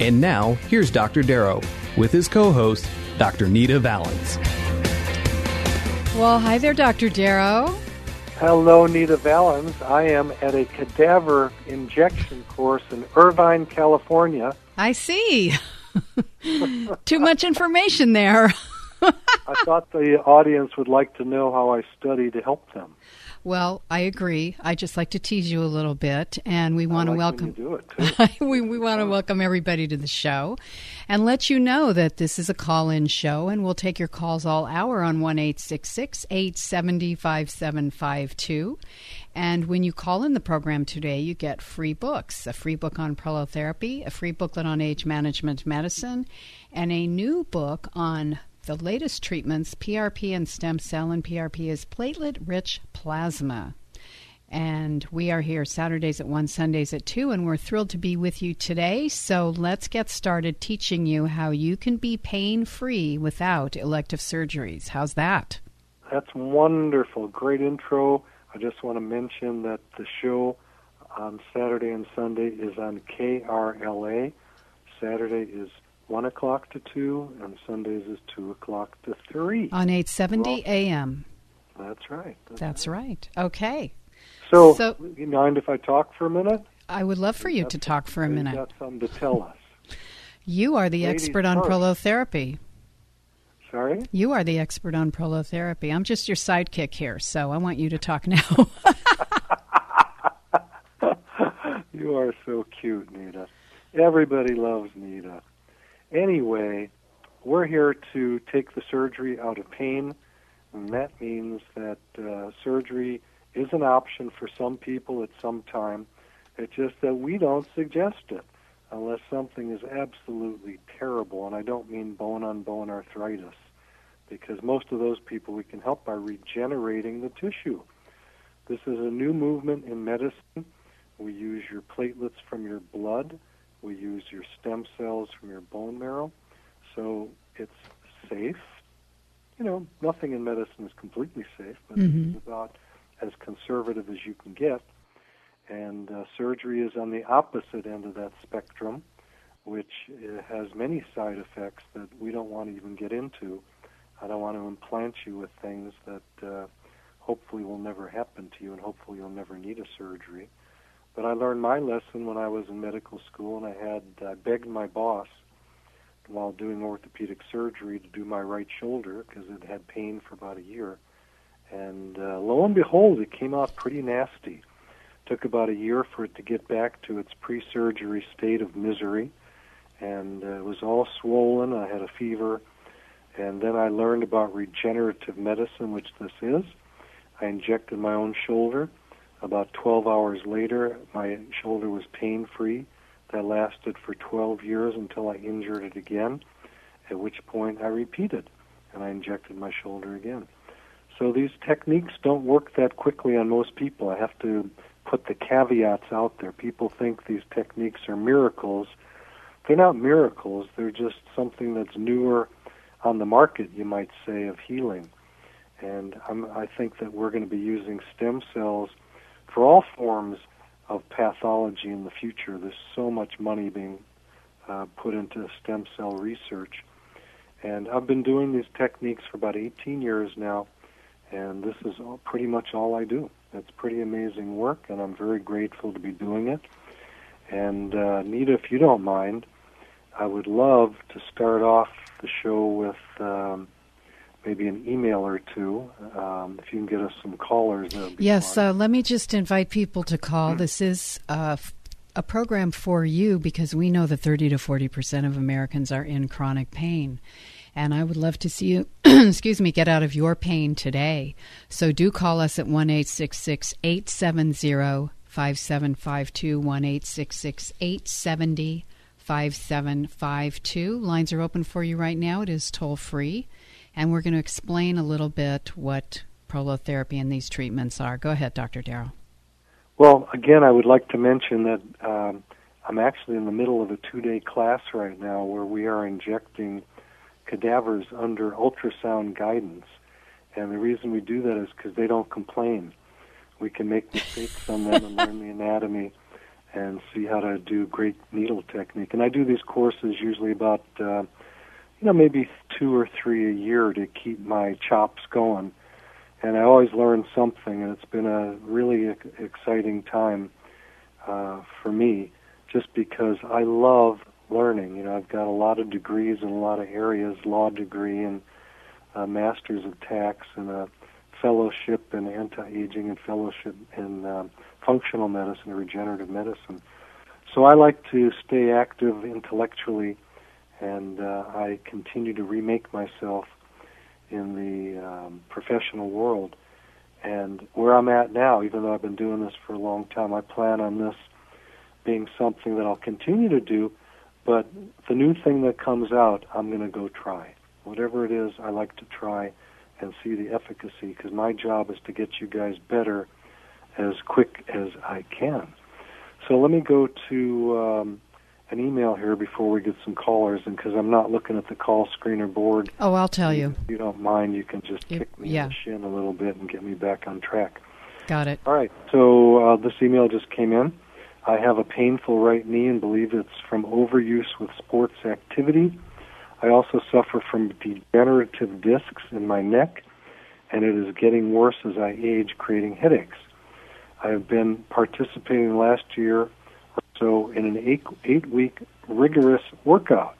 And now, here's Dr. Darrow with his co host, Dr. Nita Valens. Well, hi there, Dr. Darrow. Hello, Nita Valens. I am at a cadaver injection course in Irvine, California. I see. Too much information there. I thought the audience would like to know how I study to help them. Well, I agree. I just like to tease you a little bit, and we want like to welcome. do it too. we we want to welcome everybody to the show, and let you know that this is a call-in show, and we'll take your calls all hour on one eight six six eight seventy five seven five two. And when you call in the program today, you get free books: a free book on prolotherapy, a free booklet on age management medicine, and a new book on the latest treatments, PRP and stem cell, and PRP is platelet rich plasma. And we are here Saturdays at 1, Sundays at 2, and we're thrilled to be with you today. So let's get started teaching you how you can be pain free without elective surgeries. How's that? That's wonderful. Great intro. I just want to mention that the show on Saturday and Sunday is on KRLA. Saturday is 1 o'clock to 2, and Sundays is 2 o'clock to 3. On 870 Well- a.m. That's right. That's right. Okay. So, So- you mind if I talk for a minute? I would love for you to talk for a minute. got something to tell us. You are the Ladies expert on first. prolotherapy. Sorry? You are the expert on prolotherapy. I'm just your sidekick here, so I want you to talk now. You are so cute, Nita. Everybody loves Nita. Anyway, we're here to take the surgery out of pain, and that means that uh, surgery is an option for some people at some time. It's just that we don't suggest it unless something is absolutely terrible, and I don't mean bone on bone arthritis, because most of those people we can help by regenerating the tissue. This is a new movement in medicine. We use your platelets from your blood. We use your stem cells from your bone marrow. So it's safe. You know, nothing in medicine is completely safe, but Mhm. it's about as conservative as you can get. And uh, surgery is on the opposite end of that spectrum, which uh, has many side effects that we don't want to even get into. I don't want to implant you with things that uh, hopefully will never happen to you, and hopefully you'll never need a surgery. But I learned my lesson when I was in medical school, and I had I begged my boss while doing orthopedic surgery to do my right shoulder because it had pain for about a year. And uh, lo and behold, it came out pretty nasty. Took about a year for it to get back to its pre-surgery state of misery, and uh, it was all swollen. I had a fever, and then I learned about regenerative medicine, which this is. I injected my own shoulder. About 12 hours later, my shoulder was pain free. That lasted for 12 years until I injured it again, at which point I repeated and I injected my shoulder again. So these techniques don't work that quickly on most people. I have to put the caveats out there. People think these techniques are miracles. They're not miracles, they're just something that's newer on the market, you might say, of healing. And I'm, I think that we're going to be using stem cells for all forms of pathology in the future. There's so much money being uh, put into stem cell research. And I've been doing these techniques for about 18 years now, and this is all, pretty much all I do. It's pretty amazing work, and I'm very grateful to be doing it. And uh, Nita, if you don't mind, I would love to start off the show with um, maybe an email or two. Um, if you can get us some callers. Yes, uh, let me just invite people to call. This is uh, a program for you because we know that 30 to 40 percent of Americans are in chronic pain. And I would love to see you, excuse me, get out of your pain today. So do call us at 1 870 5752 1 870 5752. Lines are open for you right now. It is toll free. And we're going to explain a little bit what prolotherapy and these treatments are. Go ahead, Dr. Darrow. Well, again, I would like to mention that um, I'm actually in the middle of a two day class right now where we are injecting cadavers under ultrasound guidance. And the reason we do that is because they don't complain. We can make mistakes on them and learn the anatomy and see how to do great needle technique. And I do these courses usually about, uh, you know, maybe two or three a year to keep my chops going. And I always learn something, and it's been a really exciting time uh, for me just because I love learning. You know, I've got a lot of degrees in a lot of areas, law degree and a master's of tax and a fellowship in anti-aging and fellowship in um, functional medicine regenerative medicine. So I like to stay active intellectually, and uh, I continue to remake myself in the um, professional world. And where I'm at now, even though I've been doing this for a long time, I plan on this being something that I'll continue to do but the new thing that comes out, I'm going to go try. Whatever it is, I like to try and see the efficacy because my job is to get you guys better as quick as I can. So let me go to um, an email here before we get some callers, and because I'm not looking at the call screener board. Oh, I'll tell you. If you don't mind, you can just kick me yeah. in the shin a little bit and get me back on track. Got it. All right. So uh, this email just came in. I have a painful right knee and believe it's from overuse with sports activity. I also suffer from degenerative discs in my neck, and it is getting worse as I age, creating headaches. I have been participating last year so in an eight, eight week rigorous workout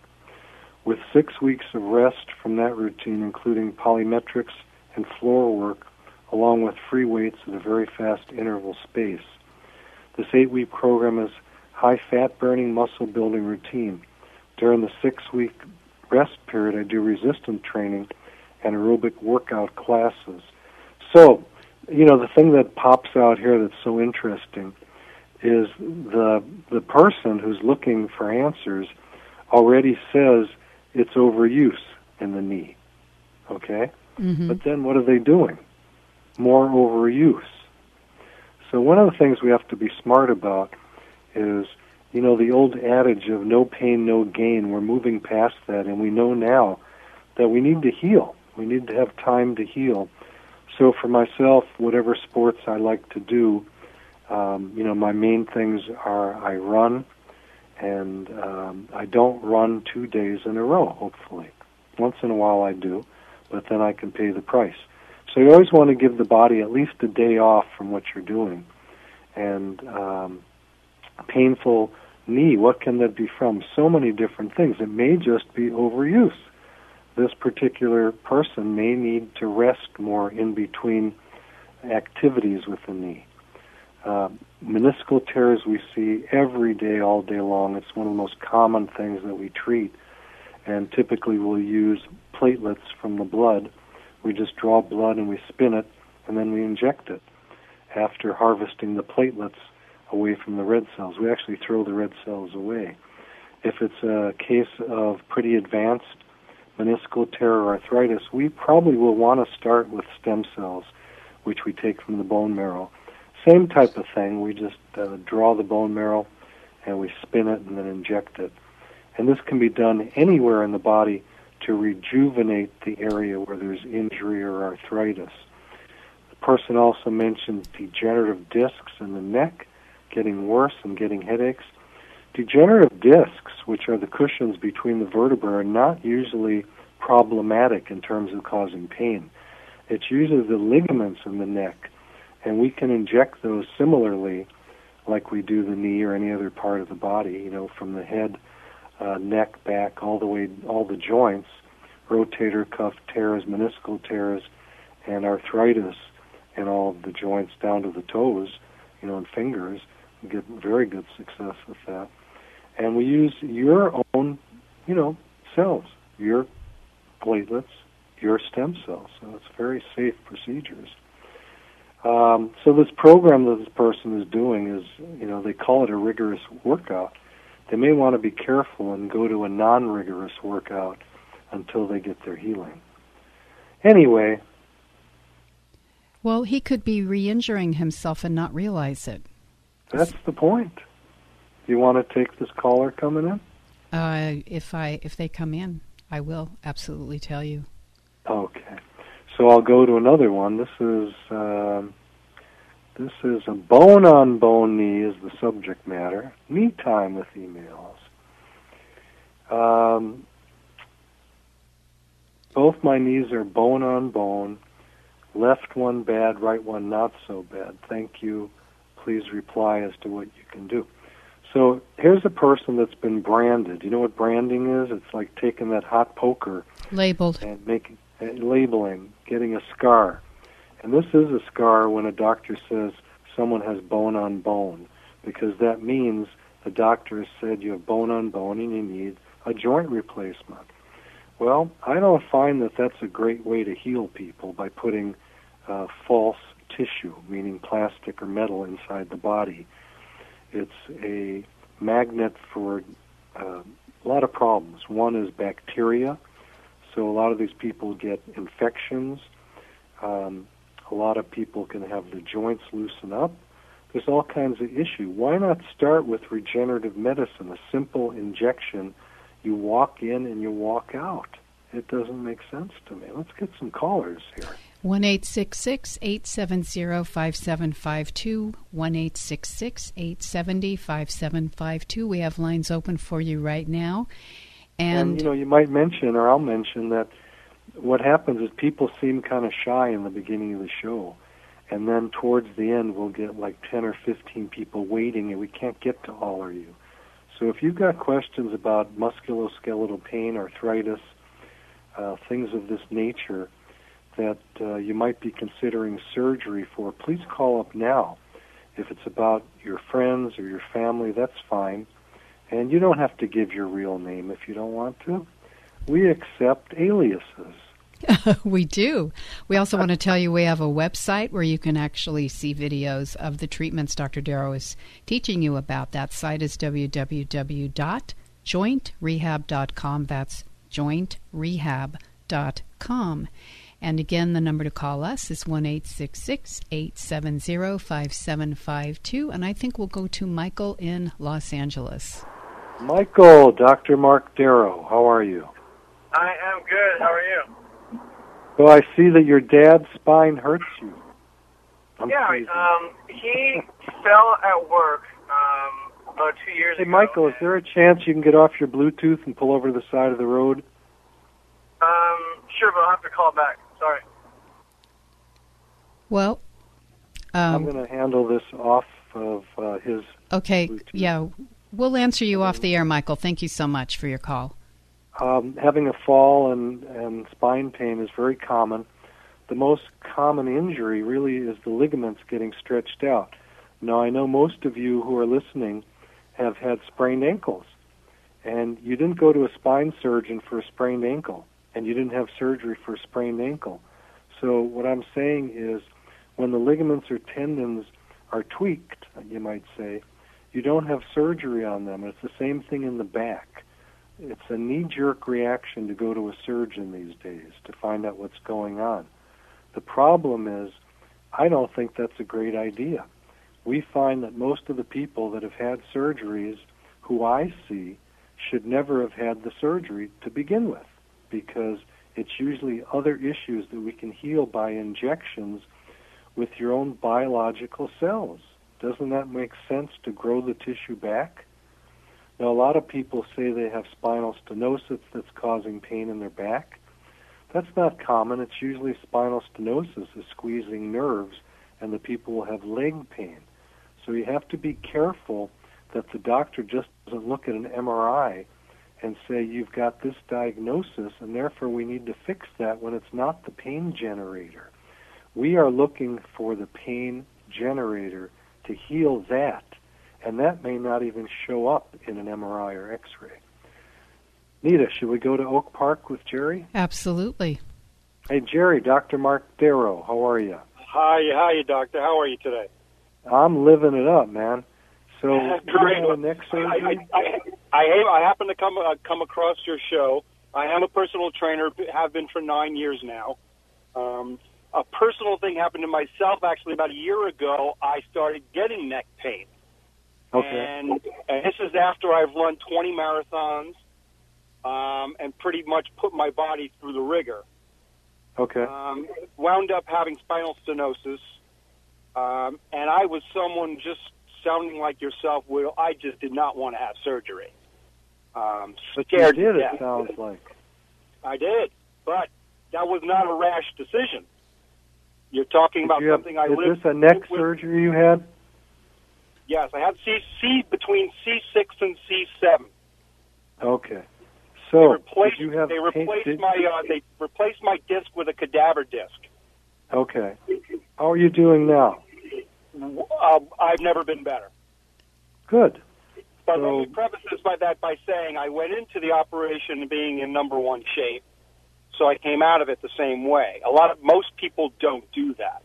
with six weeks of rest from that routine, including plyometrics and floor work, along with free weights at a very fast interval space. This eight week program is high fat burning muscle building routine. During the six week rest period, I do resistance training and aerobic workout classes. So, you know, the thing that pops out here that's so interesting is the the person who's looking for answers already says it's overuse in the knee. Okay? Mm-hmm. But then what are they doing? More overuse. So one of the things we have to be smart about is, you know, the old adage of no pain, no gain. We're moving past that, and we know now that we need to heal. We need to have time to heal. So for myself, whatever sports I like to do, um, you know, my main things are I run, and um, I don't run two days in a row. Hopefully, once in a while I do, but then I can pay the price. So you always want to give the body at least a day off from what you're doing. And um, painful knee, what can that be from? So many different things. It may just be overuse. This particular person may need to rest more in between activities with the knee. Uh, meniscal tears we see every day, all day long. It's one of the most common things that we treat. And typically we'll use platelets from the blood we just draw blood and we spin it, and then we inject it. After harvesting the platelets away from the red cells, we actually throw the red cells away. If it's a case of pretty advanced meniscal tear or arthritis, we probably will want to start with stem cells, which we take from the bone marrow. Same type of thing. We just uh, draw the bone marrow and we spin it and then inject it. And this can be done anywhere in the body to rejuvenate the area where there's injury or arthritis. The person also mentioned degenerative discs in the neck getting worse and getting headaches. Degenerative discs, which are the cushions between the vertebrae, are not usually problematic in terms of causing pain. It's usually the ligaments in the neck, and we can inject those similarly like we do the knee or any other part of the body. You know, from the head, uh, neck, back, all the way, all the joints, rotator cuff tears, meniscal tears, and arthritis, and all of the joints down to the toes, you know, and fingers. We get very good success with that. And we use your own, you know, cells, your platelets, your stem cells. So it's very safe procedures. Um, so this program that this person is doing is, you know, they call it a rigorous workout. They may want to be careful and go to a non-rigorous workout until they get their healing. Anyway. Well, he could be re-injuring himself and not realize it. That's the point. You want to take this caller coming in? Uh, if I if they come in, I will absolutely tell you. Okay. So I'll go to another one. This is um, this is a bone on bone knee is the subject matter. Me time with emails. Um, both my knees are bone on bone. Left one bad, right one not so bad. Thank you. Please reply as to what you can do. So here's a person that's been branded. You know what branding is? It's like taking that hot poker labeled and making uh, labeling, getting a scar. And this is a scar when a doctor says someone has bone on bone, because that means the doctor has said you have bone on bone and you need a joint replacement. Well, I don't find that that's a great way to heal people by putting uh, false tissue, meaning plastic or metal, inside the body. It's a magnet for uh, a lot of problems. One is bacteria, so a lot of these people get infections. Um, a lot of people can have the joints loosen up. There's all kinds of issue. Why not start with regenerative medicine, a simple injection? You walk in and you walk out. It doesn't make sense to me. Let's get some callers here. One eight six six eight seven zero five seven five two. One eight six six eight seventy five seven five two. We have lines open for you right now. And, and you know, you might mention, or I'll mention that what happens is people seem kind of shy in the beginning of the show, and then towards the end we'll get like ten or fifteen people waiting, and we can't get to all of you. So if you've got questions about musculoskeletal pain, arthritis, uh, things of this nature that uh, you might be considering surgery for, please call up now. If it's about your friends or your family, that's fine. And you don't have to give your real name if you don't want to. We accept aliases. we do. We also want to tell you we have a website where you can actually see videos of the treatments Dr. Darrow is teaching you about. That site is www.jointrehab.com. That's jointrehab.com. And again, the number to call us is 1 870 5752. And I think we'll go to Michael in Los Angeles. Michael, Dr. Mark Darrow, how are you? I am good. How are you? So I see that your dad's spine hurts you. I'm yeah, crazy. um, he fell at work um, about two years hey, ago. Michael, is there a chance you can get off your Bluetooth and pull over to the side of the road? Um, sure, but I'll have to call back. Sorry. Well, um, I'm going to handle this off of uh, his. Okay, Bluetooth. yeah. We'll answer you off the air, Michael. Thank you so much for your call. Um, having a fall and, and spine pain is very common. The most common injury really is the ligaments getting stretched out. Now, I know most of you who are listening have had sprained ankles, and you didn't go to a spine surgeon for a sprained ankle, and you didn't have surgery for a sprained ankle. So, what I'm saying is when the ligaments or tendons are tweaked, you might say, you don't have surgery on them. It's the same thing in the back. It's a knee jerk reaction to go to a surgeon these days to find out what's going on. The problem is, I don't think that's a great idea. We find that most of the people that have had surgeries who I see should never have had the surgery to begin with because it's usually other issues that we can heal by injections with your own biological cells. Doesn't that make sense to grow the tissue back? Now, a lot of people say they have spinal stenosis that's causing pain in their back. That's not common. It's usually spinal stenosis is squeezing nerves, and the people will have leg pain. So you have to be careful that the doctor just doesn't look at an MRI and say you've got this diagnosis and therefore we need to fix that when it's not the pain generator. We are looking for the pain generator to heal that, and that may not even show up in an MRI or X-ray. Nita, should we go to Oak Park with Jerry? Absolutely. Hey, Jerry, Dr. Mark Darrow, how are you? Hi, hi, doctor. How are you today? I'm living it up, man. So, Great. you neck surgery? I, I, I, I, I happen to come uh, come across your show. I am a personal trainer, have been for nine years now. Um, a personal thing happened to myself actually about a year ago. I started getting neck pain. Okay. And, and this is after I've run 20 marathons um, and pretty much put my body through the rigor. Okay. Um, wound up having spinal stenosis. Um, and I was someone just sounding like yourself, Will. I just did not want to have surgery. Um, But scared you did, it sounds like. I did, but that was not a rash decision. You're talking about have, something I is lived this a neck with. surgery you had? Yes, I had C, C between C6 and C7. Okay. They So, replaced, did you have they pain- replaced did- my uh, they replaced my disc with a cadaver disc. Okay. How are you doing now? Uh, I've never been better. Good. But So- let me preface this by that by saying I went into the operation being in number one shape, so I came out of it the same way. A lot of most people don't do that.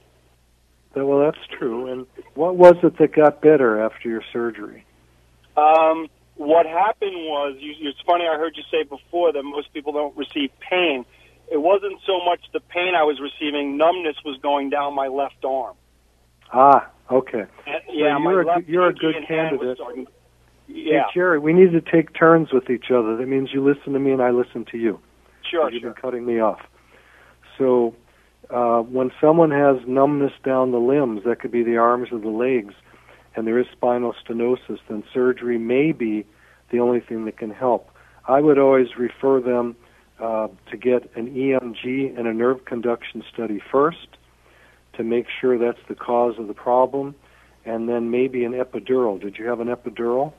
Well, that's true. And what was it that got better after your surgery? Um, what happened was, you, it's funny. I heard you say before that most people don't receive pain. It wasn't so much the pain I was receiving; numbness was going down my left arm. Ah, okay. And, yeah, my you're a good- you're a good and hand was candidate. Yeah, Hey, Jerry, we need to take turns with each other. That means you listen to me and I listen to you. Sure, You've sure. been cutting me off. So, uh, when someone has numbness down the limbs, that could be the arms or the legs, and there is spinal stenosis, then surgery may be the only thing that can help. I would always refer them uh, to get an EMG and a nerve conduction study first to make sure that's the cause of the problem, and then maybe an epidural. Did you have an epidural?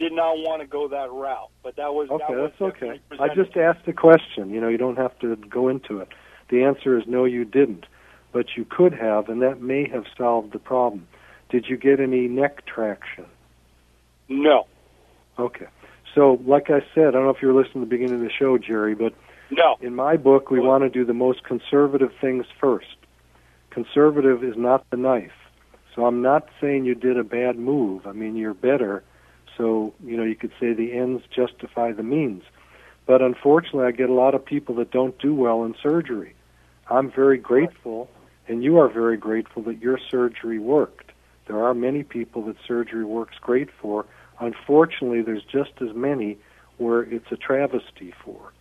Did not want to go that route, but that was Okay, that was that's okay. I just asked a question. You know, you don't have to go into it. The answer is no, you didn't. But you could have, and that may have solved the problem. Did you get any neck traction? No, Okay. So, like I said, I don't know if you were listening to the beginning of the show, Jerry, but no. in my book, we want to do the most conservative things first. Conservative is not the knife. So I'm not saying you did a bad move. I mean, you're better. So, you know, you could say the ends justify the means. But unfortunately, I get a lot of people that don't do well in surgery. I'm very grateful, and you are very grateful that your surgery worked. There are many people that surgery works great for. Unfortunately, there's just as many where it's a travesty for.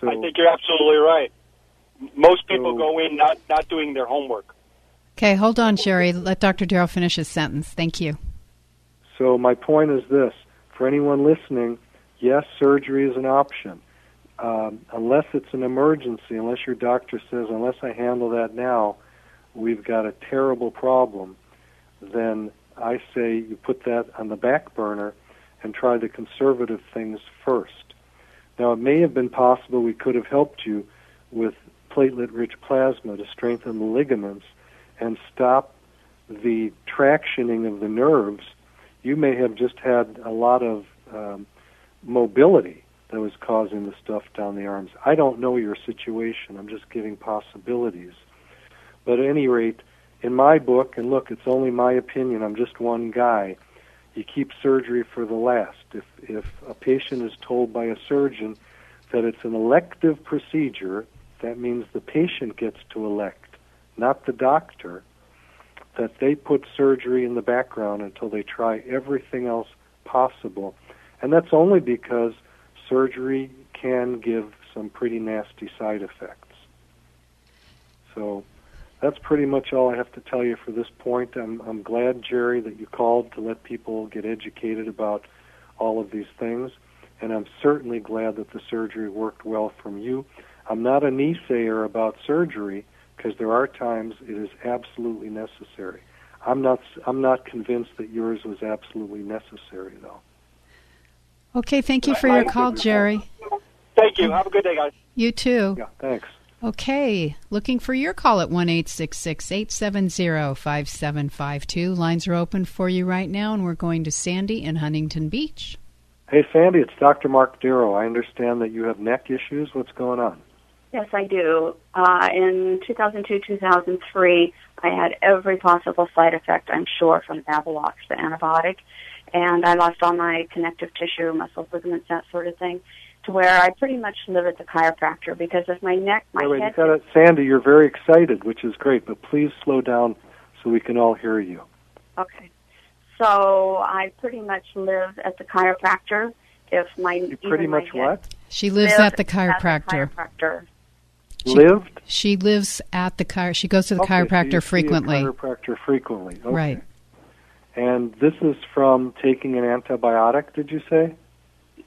So I think you're absolutely right. Most people So- go in not not doing their homework. Okay, hold on, Sherry. Let Dr. Darrow finish his sentence. Thank you. So my point is this: for anyone listening, yes, surgery is an option, um, unless it's an emergency. Unless your doctor says, unless I handle that now, we've got a terrible problem. Then I say you put that on the back burner and try the conservative things first. Now it may have been possible we could have helped you with platelet-rich plasma to strengthen the ligaments and stop the tractioning of the nerves you may have just had a lot of um, mobility that was causing the stuff down the arms. I don't know your situation. I'm just giving possibilities. But at any rate, in my book, and look, it's only my opinion. I'm just one guy. You keep surgery for the last. If if a patient is told by a surgeon that it's an elective procedure, that means the patient gets to elect, not the doctor that they put surgery in the background until they try everything else possible. And that's only because surgery can give some pretty nasty side effects. So that's pretty much all I have to tell you for this point. I'm, I'm glad, Jerry, that you called to let people get educated about all of these things. And I'm certainly glad that the surgery worked well from you. I'm not a naysayer about surgery because there are times it is absolutely necessary. I'm not I'm not convinced that yours was absolutely necessary though. Okay, thank you for your call, Jerry. Thank you. Have a good day, guys. You too. Yeah, thanks. Okay, looking for your call at 1 870 5752. Lines are open for you right now, and we're going to Sandy in Huntington Beach. Hey, Sandy, it's Dr. Mark Darrow. I understand that you have neck issues. What's going on? Yes, I do. Uh, in 2002, 2003, I had every possible side effect, I'm sure, from Avelox, the antibiotic, and I lost all my connective tissue, muscle ligaments, that sort of thing, to where I pretty much live at the chiropractor because of my neck, my wait, wait, head. you got it, Sandy. You're very excited, which is great, but please slow down so we can all hear you. Okay. So I pretty much live at the chiropractor. If my You pretty even my much head- what? She lives live at the chiropractor. chiropractor. She- Lived? She lives at the chiro. She goes to the Okay, chiropractor see frequently. chiropractor frequently. Okay. Right. And this is from taking an antibiotic, did you say?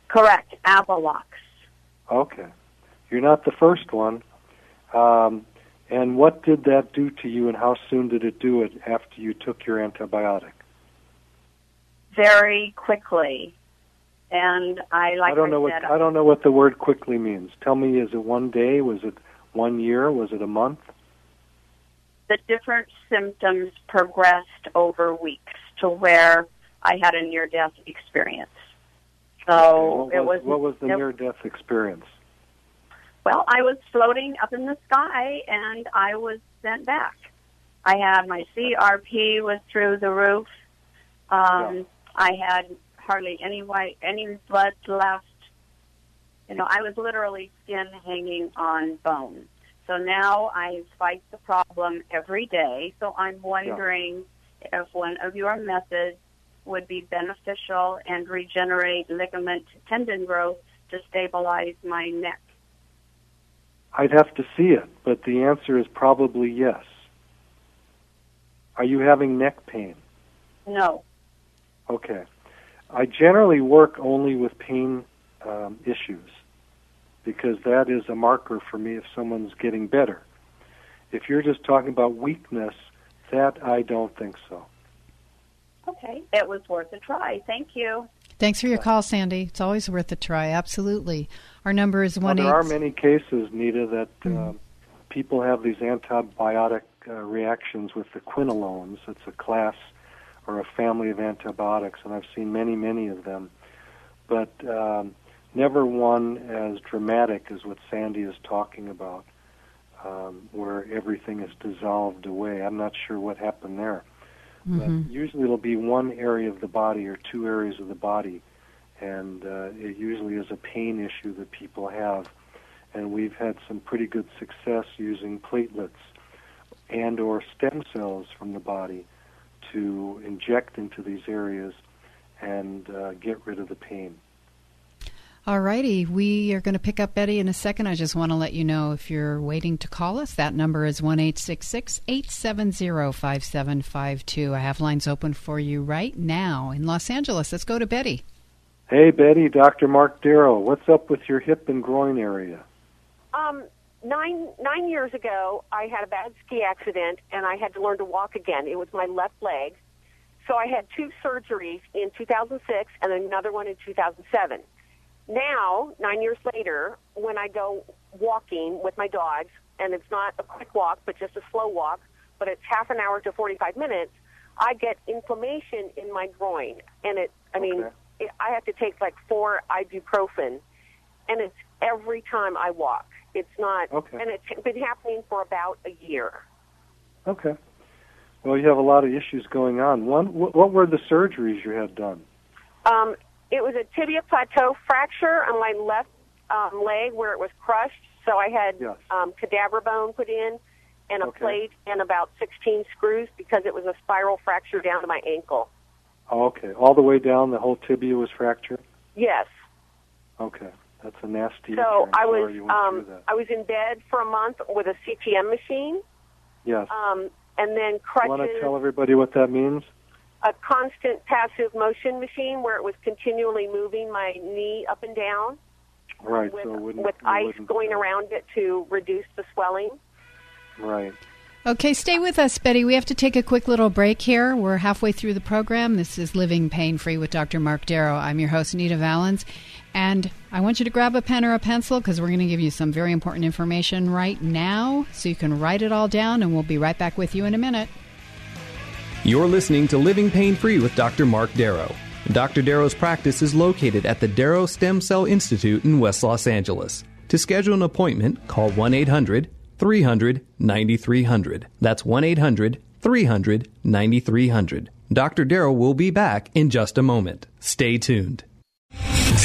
Correct. Avelox. Okay. You're not the first one. Um, and what did that do to you, and how soon did it do it after you took your antibiotic? very quickly. And I like I don't know what said, I don't know what the word quickly means. Tell me, is it one day? Was it one year? Was it a month? the different symptoms progressed over weeks to where I had a near death experience. So what it was, was what was the near death experience? well, I was floating up in the sky and I was sent back. I had my CRP was through the roof. Um, I had hardly any white any blood left. You know, I was literally skin hanging on bone. So now I fight the problem every day. So I'm wondering if one of your methods would be beneficial and regenerate ligament tendon growth to stabilize my neck. I'd have to see it, but the answer is probably yes. Are you having neck pain? No. Okay. I generally work only with pain um, issues because that is a marker for me if someone's getting better. If you're just talking about weakness, that I don't think so. Okay. It was worth a try. Thank you. Thanks for your call, Sandy. It's always worth a try. Absolutely. Our number is Now, one there are many cases, Nita, that uh, people have these antibiotic uh, reactions with the quinolones. It's a class or a family of antibiotics, and I've seen many, many of them. But um, never one as dramatic as what Sandy is talking about, um, where everything is dissolved away. I'm not sure what happened there. Mhm. But usually it'll be one area of the body or two areas of the body, and uh, it usually is a pain issue that people have. And we've had some pretty good success using platelets and or stem cells from the body to inject into these areas and uh, get rid of the pain. All righty. We are going to pick up Betty in a second. I just want to let you know if you're waiting to call us, that number is 1 870 5752. I have lines open for you right now in Los Angeles. Let's go to Betty. Hey, Betty, Dr. Mark Darrow, what's up with your hip and groin area? Um, nine nine years ago, I had a bad ski accident, and I had to learn to walk again. It was my left leg, so I had two surgeries in 2006 and another one in 2007. Now, nine years later, when I go walking with my dogs, and it's not a quick walk, but just a slow walk, but it's half an hour to 45 minutes, I get inflammation in my groin, and it. I mean, Okay. it, I have to take like four ibuprofen, and it's every time I walk. It's not, Okay. and it's been happening for about a year. Okay. Well, you have a lot of issues going on. One, what were the surgeries you had done? Um, it was a tibia plateau fracture on my left um, leg where it was crushed. So I had Yes. um, cadaver bone put in and a Okay. plate and about 16 screws because it was a spiral fracture down to my ankle. Oh, okay. All the way down, the whole tibia was fractured? Yes. Okay. That's a nasty So. I was um. I was in bed for a month with a CTM machine, Yes. um, and then crutches. want to tell everybody what that means? A constant passive motion machine where it was continually moving my knee up and down Right. with, so it wouldn't, with it ice wouldn't, going uh, around it to reduce the swelling. Right. Okay, stay with us, Betty. We have to take a quick little break here. We're halfway through the program. This is Living Pain Free with Dr. Mark Darrow. I'm your host, Nita Valens. And I want you to grab a pen or a pencil because we're going to give you some very important information right now so you can write it all down, and we'll be right back with you in a minute. You're listening to Living Pain Free with Dr. Mark Darrow. Dr. Darrow's practice is located at the Darrow Stem Cell Institute in West Los Angeles. To schedule an appointment, call 1 800 300 9300. That's 1 800 300 9300. Dr. Darrow will be back in just a moment. Stay tuned.